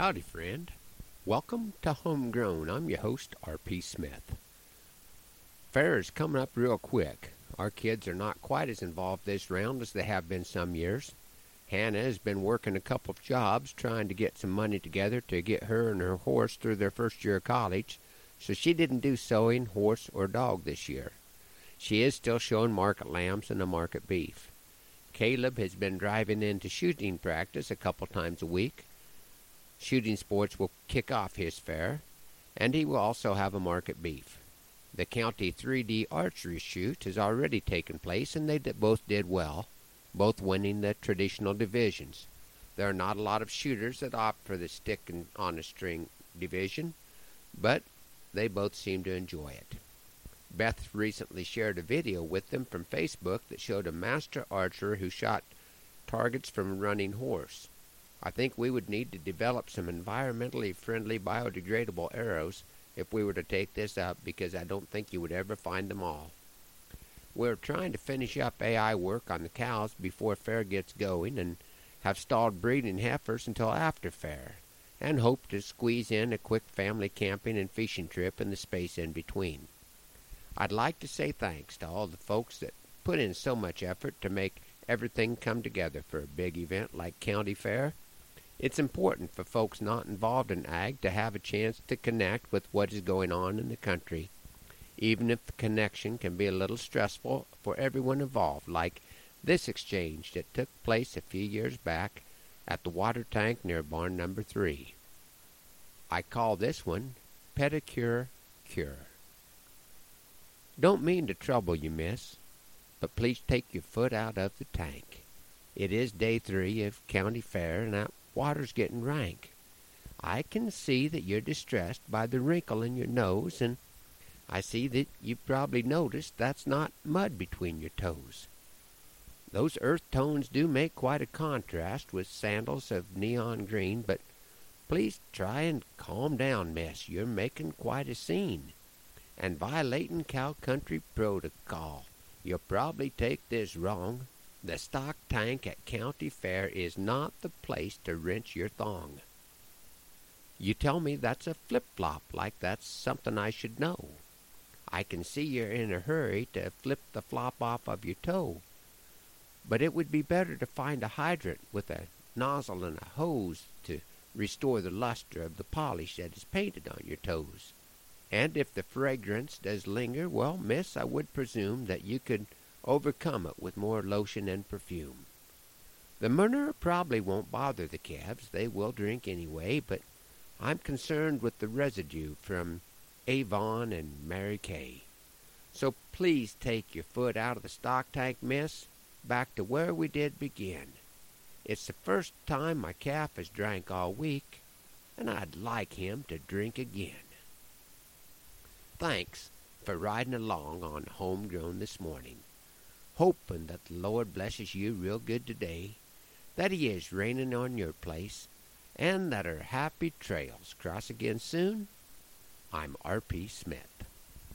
Howdy, friend. Welcome to Homegrown. I'm your host, R.P. Smith. Fair is coming up real quick. Our kids are not quite as involved this round as they have been some years. Hannah has been working a couple of jobs trying to get some money together to get her and her horse through their first year of college, so she didn't do sewing, horse, or dog this year. She is still showing market lambs and a market beef. Caleb has been driving into shooting practice a couple times a week. Shooting sports will kick off his fair, and he will also have a market beef. The county 3D archery shoot has already taken place, and they both did well, both winning the traditional divisions. There are not a lot of shooters that opt for the stick and on a string division, but they both seem to enjoy it. Beth recently shared a video with them from Facebook that showed a master archer who shot targets from a running horse. I think we would need to develop some environmentally friendly biodegradable arrows if we were to take this up because I don't think you would ever find them all. We're trying to finish up AI work on the cows before fair gets going and have stalled breeding heifers until after fair and hope to squeeze in a quick family camping and fishing trip in the space in between. I'd like to say thanks to all the folks that put in so much effort to make everything come together for a big event like County Fair. It's important for folks not involved in ag to have a chance to connect with what is going on in the country, even if the connection can be a little stressful for everyone involved, like this exchange that took place a few years back at the water tank near barn number three. I call this one Pedicure Cure. Don't mean to trouble you, miss, but please take your foot out of the tank. It is day three of county fair, and that water's getting rank. I can see that you're distressed by the wrinkle in your nose, and I see that you've probably noticed that's not mud between your toes. Those earth tones do make quite a contrast with sandals of neon green, but please try and calm down, miss. You're making quite a scene and violating cow country protocol. You'll probably take this wrong. The stock tank at County Fair is not the place to wrench your thong. You tell me that's a flip flop, like that's something I should know. I can see you're in a hurry to flip the flop off of your toe. But it would be better to find a hydrant with a nozzle and a hose to restore the luster of the polish that is painted on your toes. And if the fragrance does linger, well, miss, I would presume that you could overcome it with more lotion and perfume. The manure probably won't bother the calves. They will drink anyway, but I'm concerned with the residue from Avon and Mary Kay. So please take your foot out of the stock tank, miss, back to where we did begin. It's the first time my calf has drank all week, and I'd like him to drink again. Thanks for riding along on Homegrown this morning. Hoping that the Lord blesses you real good today, that He is raining on your place, and that our happy trails cross again soon. I'm R.P. Smith.